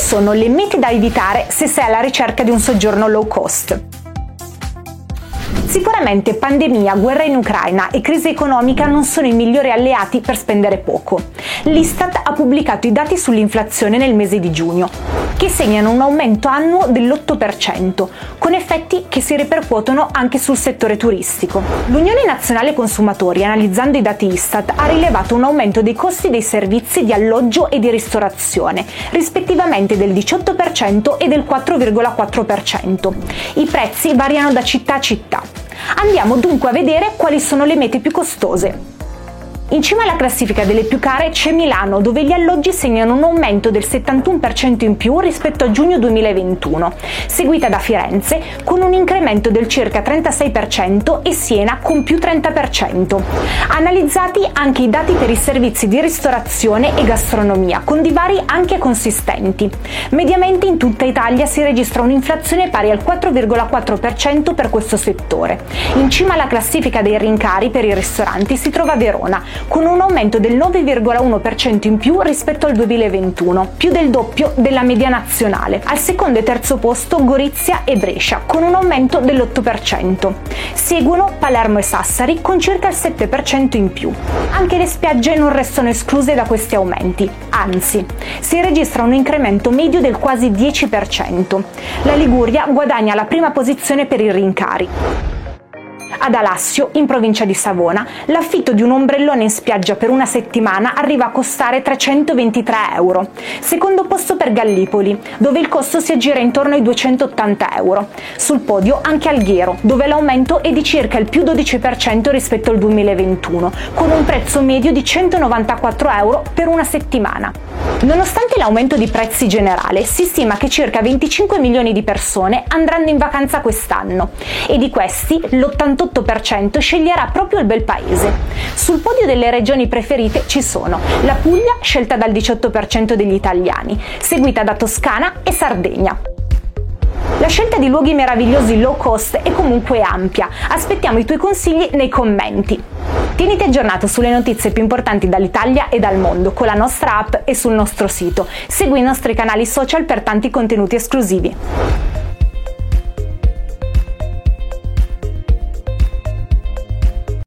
Sono le mete da evitare se sei alla ricerca di un soggiorno low cost? Sicuramente pandemia, guerra in Ucraina e crisi economica non sono i migliori alleati per spendere poco. L'Istat ha pubblicato i dati sull'inflazione nel mese di giugno, che segnano un aumento annuo dell'8%, con effetti che si ripercuotono anche sul settore turistico. L'Unione Nazionale Consumatori, analizzando i dati Istat, ha rilevato un aumento dei costi dei servizi di alloggio e di ristorazione, rispettivamente del 18% e del 4,4%. I prezzi variano da città a città. Andiamo dunque a vedere quali sono le mete più costose. In cima alla classifica delle più care c'è Milano, dove gli alloggi segnano un aumento del 71% in più rispetto a giugno 2021, seguita da Firenze con un incremento del circa 36% e Siena con più 30%. Analizzati anche i dati per i servizi di ristorazione e gastronomia, con divari anche consistenti. Mediamente in tutta Italia si registra un'inflazione pari al 4,4% per questo settore. In cima alla classifica dei rincari per i ristoranti si trova Verona, con un aumento del 9,1% in più rispetto al 2021, più del doppio della media nazionale. Al secondo e terzo posto Gorizia e Brescia, con un aumento dell'8%. Seguono Palermo e Sassari con circa il 7% in più. Anche le spiagge non restano escluse da questi aumenti, anzi, si registra un incremento medio del quasi 10%. La Liguria guadagna la prima posizione per i rincari. Ad Alassio, in provincia di Savona, l'affitto di un ombrellone in spiaggia per una settimana arriva a costare 323 euro. Secondo posto per Gallipoli, dove il costo si aggira intorno ai 280 euro. Sul podio anche Alghero, dove l'aumento è di circa il più 12% rispetto al 2021, con un prezzo medio di 194 euro per una settimana. Nonostante l'aumento di prezzi generale, si stima che circa 25 milioni di persone andranno in vacanza quest'anno e di questi l'88 l'88% sceglierà proprio il bel paese. Sul podio delle regioni preferite ci sono la Puglia, scelta dal 18% degli italiani, seguita da Toscana e Sardegna. La scelta di luoghi meravigliosi low cost è comunque ampia. Aspettiamo i tuoi consigli nei commenti. Tieniti aggiornato sulle notizie più importanti dall'Italia e dal mondo con la nostra app e sul nostro sito. Segui i nostri canali social per tanti contenuti esclusivi.